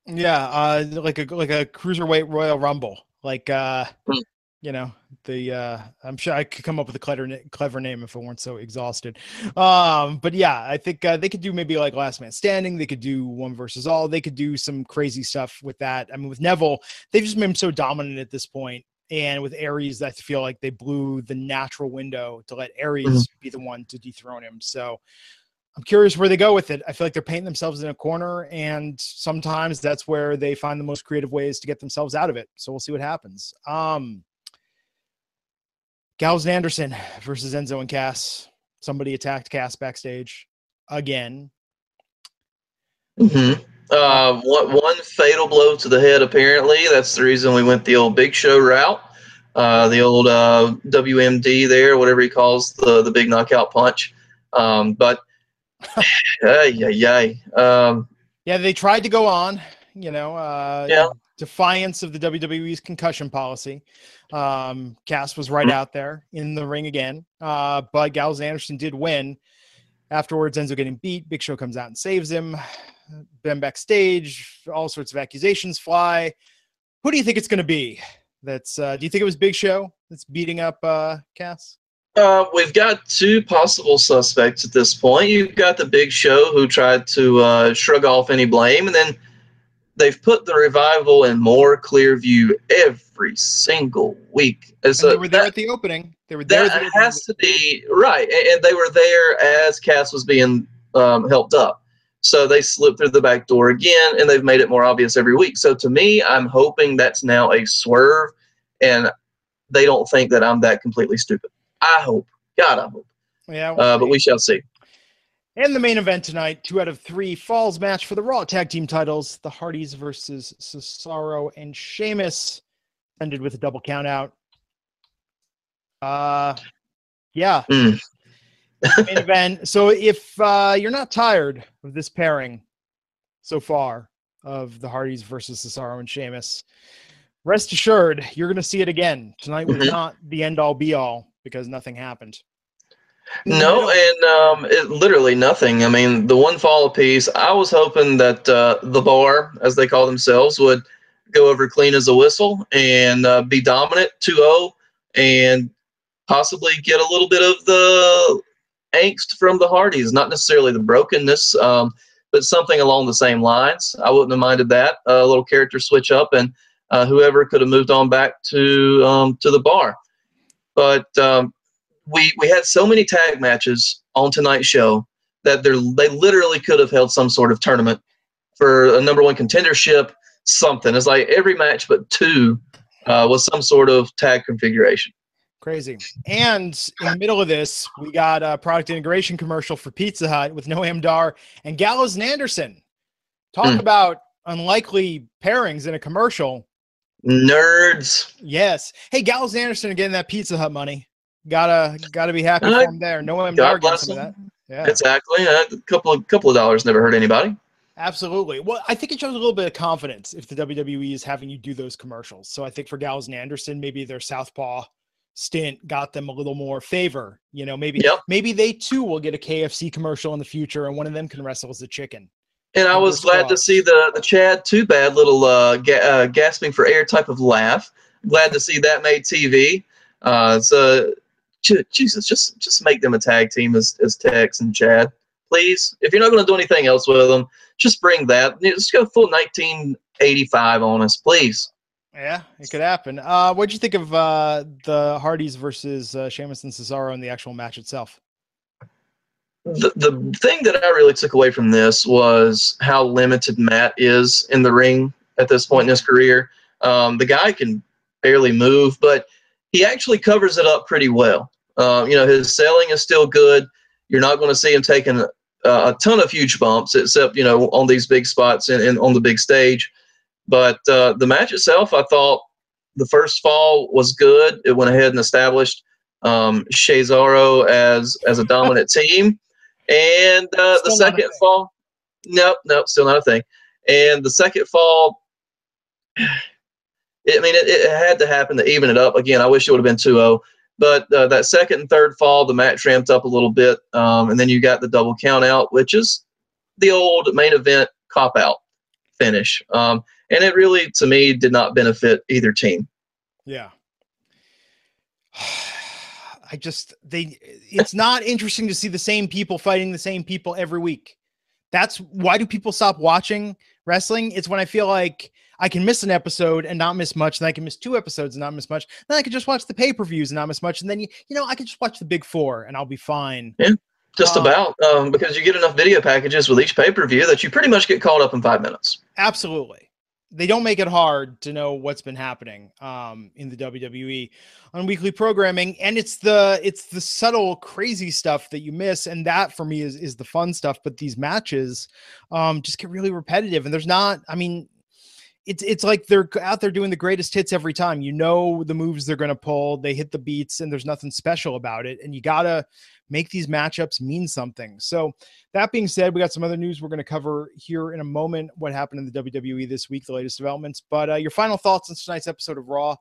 Yeah, uh, like a like a cruiserweight Royal Rumble, like uh, hmm you know the uh i'm sure i could come up with a clever clever name if i weren't so exhausted. Um but yeah i think uh, they could do maybe like last man standing they could do one versus all they could do some crazy stuff with that. I mean with neville they've just been so dominant at this point and with aries i feel like they blew the natural window to let aries mm-hmm. be the one to dethrone him. So i'm curious where they go with it. I feel like they're painting themselves in a corner and sometimes that's where they find the most creative ways to get themselves out of it. So we'll see what happens. Um And Anderson versus Enzo and Cass. Somebody attacked Cass backstage again. Mm-hmm. Uh, one, one fatal blow to the head, apparently. That's the reason we went the old Big Show route. Uh, the old uh, WMD there, whatever he calls the, the big knockout punch. Um, but, yeah, yeah, yeah. Um, yeah, they tried to go on, you know, uh, yeah. Defiance of the WWE's concussion policy. Um, Cass was right out there in the ring again, uh, but Gallows Anderson did win. Afterwards, Enzo getting beat. Big Show comes out and saves him. Then backstage, all sorts of accusations fly. Who do you think it's going to be? That's. Uh, do you think it was Big Show that's beating up uh, Cass? Uh, we've got two possible suspects at this point. You've got the Big Show who tried to uh, shrug off any blame, and then they've put the revival in more clear view every single week. As they were there that, at the opening. They were there. That has to be right, and they were there as Cass was being um, helped up. So they slipped through the back door again, and they've made it more obvious every week. So to me, I'm hoping that's now a swerve, and they don't think that I'm that completely stupid. I hope. God, I hope. Yeah, we'll uh, but we shall see. And the main event tonight, two out of three falls match for the Raw Tag Team titles. The Hardys versus Cesaro and Sheamus ended with a double count out. Uh, yeah. Mm. main event. So if uh, you're not tired of this pairing so far of the Hardys versus Cesaro and Sheamus, rest assured you're going to see it again. Tonight was mm-hmm. not the end all be all because nothing happened. No, and um, it, literally nothing. I mean, the one fall piece. I was hoping that uh, the bar, as they call themselves, would go over clean as a whistle and uh, be dominant 2-0 and possibly get a little bit of the angst from the Hardys. Not necessarily the brokenness, um, but something along the same lines. I wouldn't have minded that. a little character switch up, and uh, whoever could have moved on back to um, to the bar. But um, we we had so many tag matches on tonight's show that they they literally could have held some sort of tournament for a number one contendership. Something it's like every match but two uh, was some sort of tag configuration. Crazy. And in the middle of this, we got a product integration commercial for Pizza Hut with Noam Dar and Gallows and Anderson. Talk mm. about unlikely pairings in a commercial. Nerds. Yes. Hey, Gallows and Anderson are getting that Pizza Hut money gotta gotta be happy him there. No one God bless some that. Yeah, exactly. A couple of couple of dollars never hurt anybody. Absolutely. Well, I think it shows a little bit of confidence if the WWE is having you do those commercials. So I think for Gallows and Anderson, maybe their southpaw stint got them a little more favor. You know, maybe Yep. maybe they too will get a KFC commercial in the future, and one of them can wrestle as a chicken. And I was glad to see the the Chad Too Bad little uh, ga- uh, gasping for air type of laugh. Glad to see that made TV. Uh, Jesus, just just make them a tag team as as Tex and Chad, please. If you're not going to do anything else with them, just bring that. Just go full 1985 on us, please. Yeah, it could happen. Uh, what'd you think of uh, the Hardys versus uh, Sheamus and Cesaro in the actual match itself? the, the thing that I really took away from this was how limited Matt is in the ring at this point in his career. Um, the guy can barely move, but he actually covers it up pretty well. Uh, you know, his selling is still good. You're not going to see him taking a, a ton of huge bumps, except you know on these big spots and, and on the big stage. But uh, the match itself, I thought the first fall was good. It went ahead and established um, Cesaro as as a dominant team, and uh, the Still not a second fall, nope, nope, still not a thing. And the second fall, I mean, it, it had to happen to even it up. Again, I wish it would have been 2-0. But uh, that second and third fall, the match ramped up a little bit, um, and then you got the double count out, which is the old main event cop out finish. Um, and it really, to me, did not benefit either team. Yeah. I just they it's not interesting to see the same people fighting the same people every week. That's why do people stop watching wrestling? It's when I feel like I can miss an episode and not miss much, then I can miss two episodes and not miss much. Then I can just watch the pay-per-views and not miss much. And then you, you know, I can just watch the big four and I'll be fine. Yeah, Just Um, about, um, because you get enough video packages with each pay per view that you pretty much get caught up in five minutes. Absolutely. They don't make it hard to know what's been happening um, in the WWE on weekly programming, and it's the it's the subtle, crazy stuff that you miss, and that for me is is the fun stuff. But these matches um, just get really repetitive, and there's not. I mean, it's it's like they're out there doing the greatest hits every time. You know the moves they're going to pull, they hit the beats, and there's nothing special about it. And you gotta make these matchups mean something. So that being said, we got some other news we're going to cover here in a moment. What happened in the WWE this week, the latest developments. But uh, your final thoughts on tonight's episode of Raw?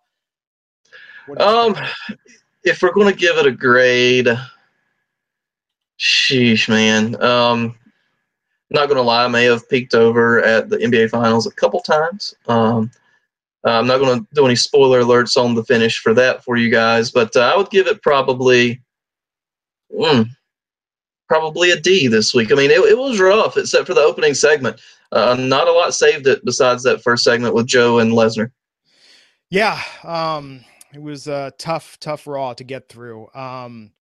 What did you Um, if we're going to give it a grade, sheesh, man. Um, not going to lie, I may have peeked over at the NBA Finals a couple times. Um, I'm not going to do any spoiler alerts on the finish for that for you guys, but uh, I would give it probably, mm, probably a D this week. I mean, it, it was rough except for the opening segment. Uh, not a lot saved it besides that first segment with Joe and Lesnar. yeah, um, it was a tough, tough Raw to get through. Um,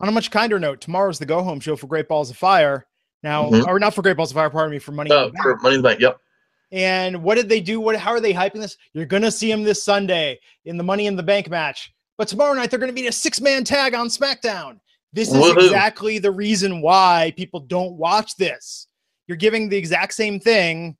on a much kinder note, tomorrow's the go home show for Great Balls of Fire. Now, Mhm. or not for Great Balls of Fire, pardon me, for Money. in Uh, the Bank. for Money in the Bank, yep. And what did they do? What? How are they hyping this? You're gonna see them this Sunday in the Money in the Bank match. But tomorrow night they're gonna be in a six-man tag on SmackDown. This is Woohoo. exactly the reason why people don't watch this. You're giving the exact same thing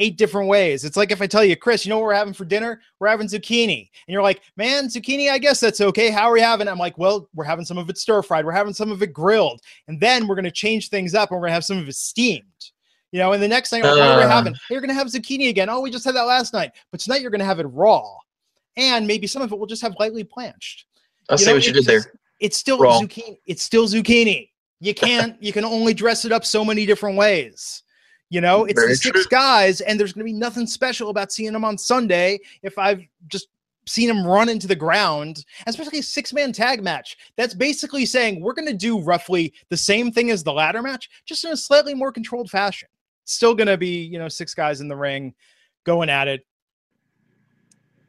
eight different ways. It's like if I tell you, Chris, you know what we're having for dinner? We're having zucchini. And you're like, man, zucchini, I guess that's okay. How are we having? it?" I'm like, well, we're having some of it stir fried. We're having some of it grilled. And then we're going to change things up and we're going to have some of it steamed. You know, and the next thing, like, what are we Uh. having? Hey, you're going to have zucchini again. Oh, we just had that last night. But tonight you're going to have it raw. And maybe some of it will just have lightly blanched. I see know, what you did there. It's still Raw. zucchini. It's still zucchini. You can't, you can only dress it up so many different ways. You know, it's Very the six true. guys, and there's going to be nothing special about seeing them on Sunday if I've just seen them run into the ground, especially a six man tag match. That's basically saying we're going to do roughly the same thing as the ladder match, just in a slightly more controlled fashion. Still going to be, you know, six guys in the ring going at it.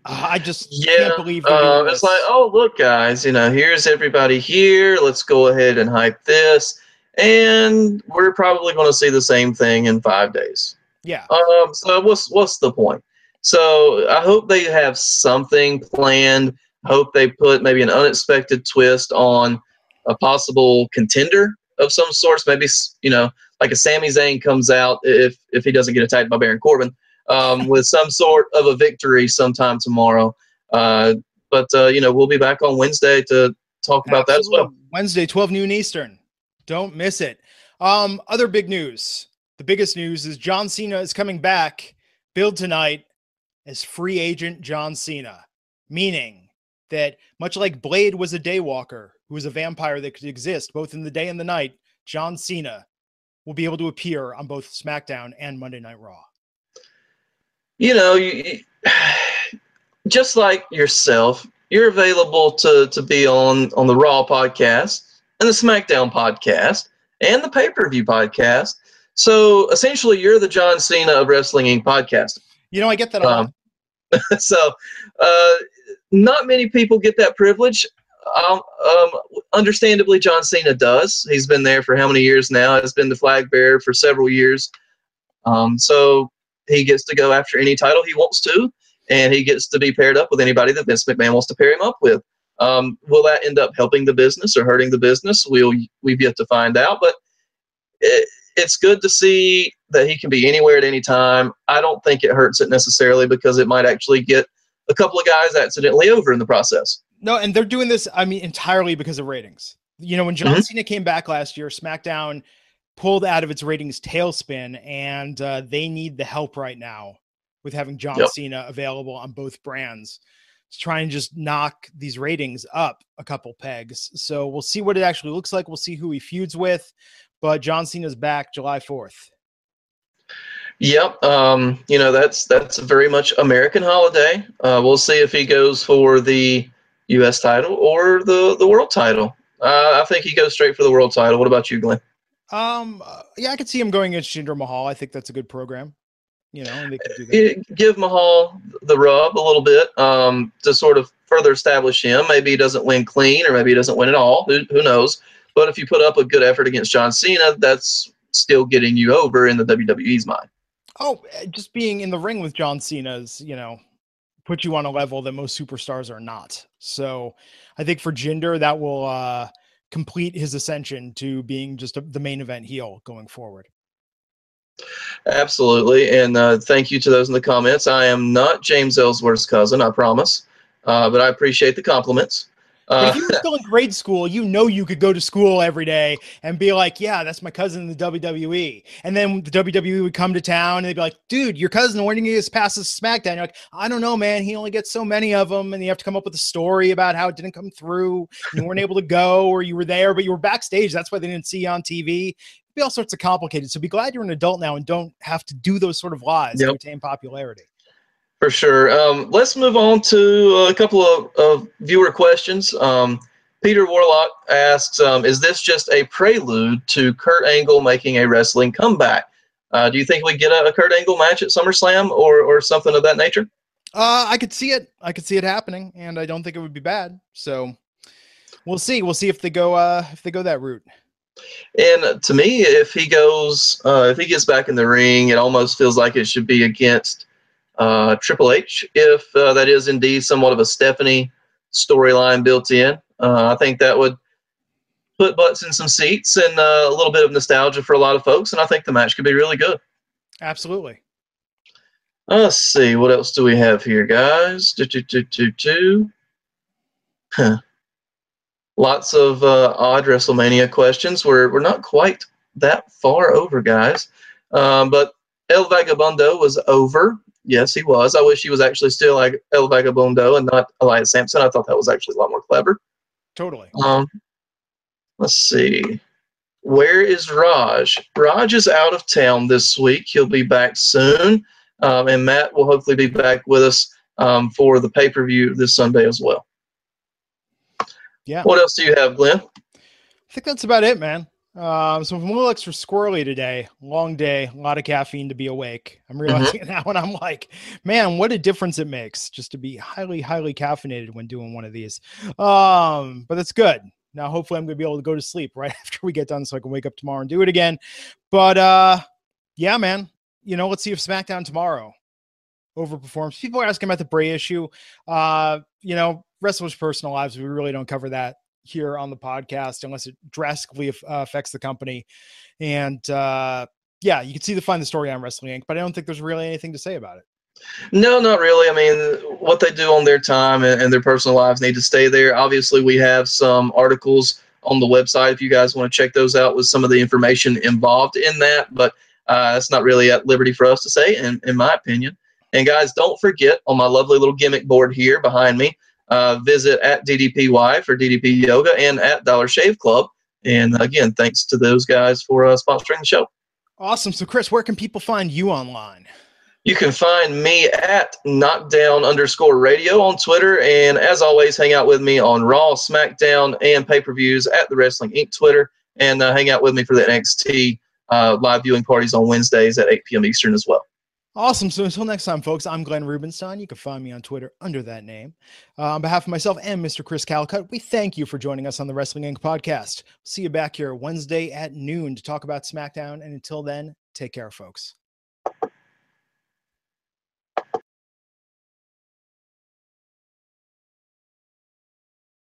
Uh, I just Yeah, can't believe uh, it's like, oh, look, guys, you know, here's everybody here. Let's go ahead and hype this. And we're probably going to see the same thing in five days. yeah. Um, so what's what's the point? So I hope they have something planned. Hope they put maybe an unexpected twist on a possible contender of some sorts. Maybe you know, like a Sami Zayn comes out if if he doesn't get attacked by Baron Corbin um, with some sort of a victory sometime tomorrow. Uh, but uh, you know, we'll be back on Wednesday to talk about that as well. Wednesday, 12 noon Eastern. Don't miss it. Um, other big news. The biggest news is John Cena is coming back, billed tonight as free agent John Cena, meaning that much like Blade was a daywalker who was a vampire that could exist both in the day and the night, John Cena will be able to appear on both SmackDown and Monday Night Raw. You know, you, just like yourself, you're available to to be on on the Raw podcast and the SmackDown podcast and the pay per view podcast. So essentially, you're the John Cena of Wrestling Inc. podcast. You know, I get that a lot. Um, so, uh, not many people get that privilege. Um, um, understandably, John Cena does. He's been there for how many years now? Has been the flag bearer for several years. Um, so he gets to go after any title he wants to, and he gets to be paired up with anybody that Vince McMahon wants to pair him up with. Um, will that end up helping the business or hurting the business? We'll we've yet to find out, but it, it's good to see that he can be anywhere at any time. I don't think it hurts it necessarily because it might actually get a couple of guys accidentally over in the process. No, and they're doing this, I mean, entirely because of ratings. You know, when John mm-hmm. Cena came back last year, SmackDown pulled out of its ratings tailspin, and uh, they need the help right now with having John yep. Cena available on both brands to try and just knock these ratings up a couple pegs. So we'll see what it actually looks like. We'll see who he feuds with, but John Cena's back July 4th. Yep, um, you know that's that's very much American holiday. Uh, we'll see if he goes for the U.S. title or the the world title. Uh, I think he goes straight for the world title. What about you, Glenn? Um, uh, yeah, I could see him going against Jinder Mahal. I think that's a good program. You know, and they could do that. Give Mahal the rub a little bit um, to sort of further establish him. Maybe he doesn't win clean, or maybe he doesn't win at all. Who who knows? But if you put up a good effort against John Cena, that's still getting you over in the WWE's mind. Oh, eh, just being in the ring with John Cena's, you know, put you on a level that most superstars are not. So I think for Jinder, that will uh, complete his ascension to being just a, the main event heel going forward. Absolutely. And uh, thank you to those in the comments. I am not James Ellsworth's cousin, I promise. Uh, but I appreciate the compliments. But if you were uh, still in grade school, you know you could go to school every day and be like, "Yeah, that's my cousin in the WWE." And then the WWE would come to town and they'd be like, "Dude, your cousin, when did he past the SmackDown?" You're like, "I don't know, man. He only gets so many of them, and you have to come up with a story about how it didn't come through. You weren't able to go, or you were there, but you were backstage. That's why they didn't see you on TV." Be all sorts of complicated. So be glad you're an adult now and don't have to do those sort of lies yep. to retain popularity. For sure. Um, let's move on to a couple of, of viewer questions. Um, Peter Warlock asks, um, "Is this just a prelude to Kurt Angle making a wrestling comeback? Uh, do you think we get a, a, Kurt Angle match at SummerSlam or or something of that nature?" Uh, I could see it. I could see it happening, and I don't think it would be bad. So we'll see. We'll see if they go uh, if they go that route. And to me, if he goes, uh, if he gets back in the ring, it almost feels like it should be against uh, Triple H, if uh, that is indeed somewhat of a Stephanie storyline built in. Uh, I think that would put butts in some seats and uh, a little bit of nostalgia for a lot of folks, and I think the match could be really good. Absolutely. Let's see, what else do we have here, guys? Do, do, do, do, do. Huh. Lots of uh, odd WrestleMania questions. We're, we're not quite that far over, guys. Um, but El Vagabundo was over. Yes, he was. I wish he was actually still like El Vagabundo and not Elias Samson. I thought that was actually a lot more clever. Totally. Um, let's see. Where is Raj? Raj is out of town this week. He'll be back soon. Um, and Matt will hopefully be back with us um, for the pay per view this Sunday as well. Yeah. What else do you have, Glenn? I think that's about it, man. Um, so I'm a little extra squirrely today. Long day, a lot of caffeine to be awake. I'm mm-hmm. realizing mm-hmm. now, and I'm like, man, what a difference it makes just to be highly, highly caffeinated when doing one of these. Um, but that's good. Now, hopefully, I'm going to be able to go to sleep right after we get done, so I can wake up tomorrow and do it again. But uh, yeah, man, you know, let's see if SmackDown tomorrow overperforms. People are asking about the Bray issue. Uh, you know, wrestlers' personal lives, we really don't cover that here on the podcast unless it drastically uh, affects the company. And uh, yeah, you can see the find the story on Wrestling Inc., but I don't think there's really anything to say about it. No, not really. I mean, what they do on their time and, and their personal lives need to stay there. Obviously, we have some articles on the website if you guys want to check those out with some of the information involved in that, but uh, that's not really at liberty for us to say, in, in my opinion. And guys, don't forget on my lovely little gimmick board here behind me, uh, visit at DDPY for DDP Yoga and at Dollar Shave Club. And again, thanks to those guys for uh, sponsoring the show. Awesome. So, Chris, where can people find you online? You can find me at knockdown underscore radio on Twitter. And as always, hang out with me on Raw, SmackDown, and pay per views at the Wrestling Inc. Twitter. And uh, hang out with me for the NXT uh, live viewing parties on Wednesdays at 8 p.m. Eastern as well. Awesome. So until next time, folks, I'm Glenn Rubenstein. You can find me on Twitter under that name. Uh, on behalf of myself and Mr. Chris Calcutt, we thank you for joining us on the Wrestling Inc. podcast. See you back here Wednesday at noon to talk about SmackDown. And until then, take care, folks.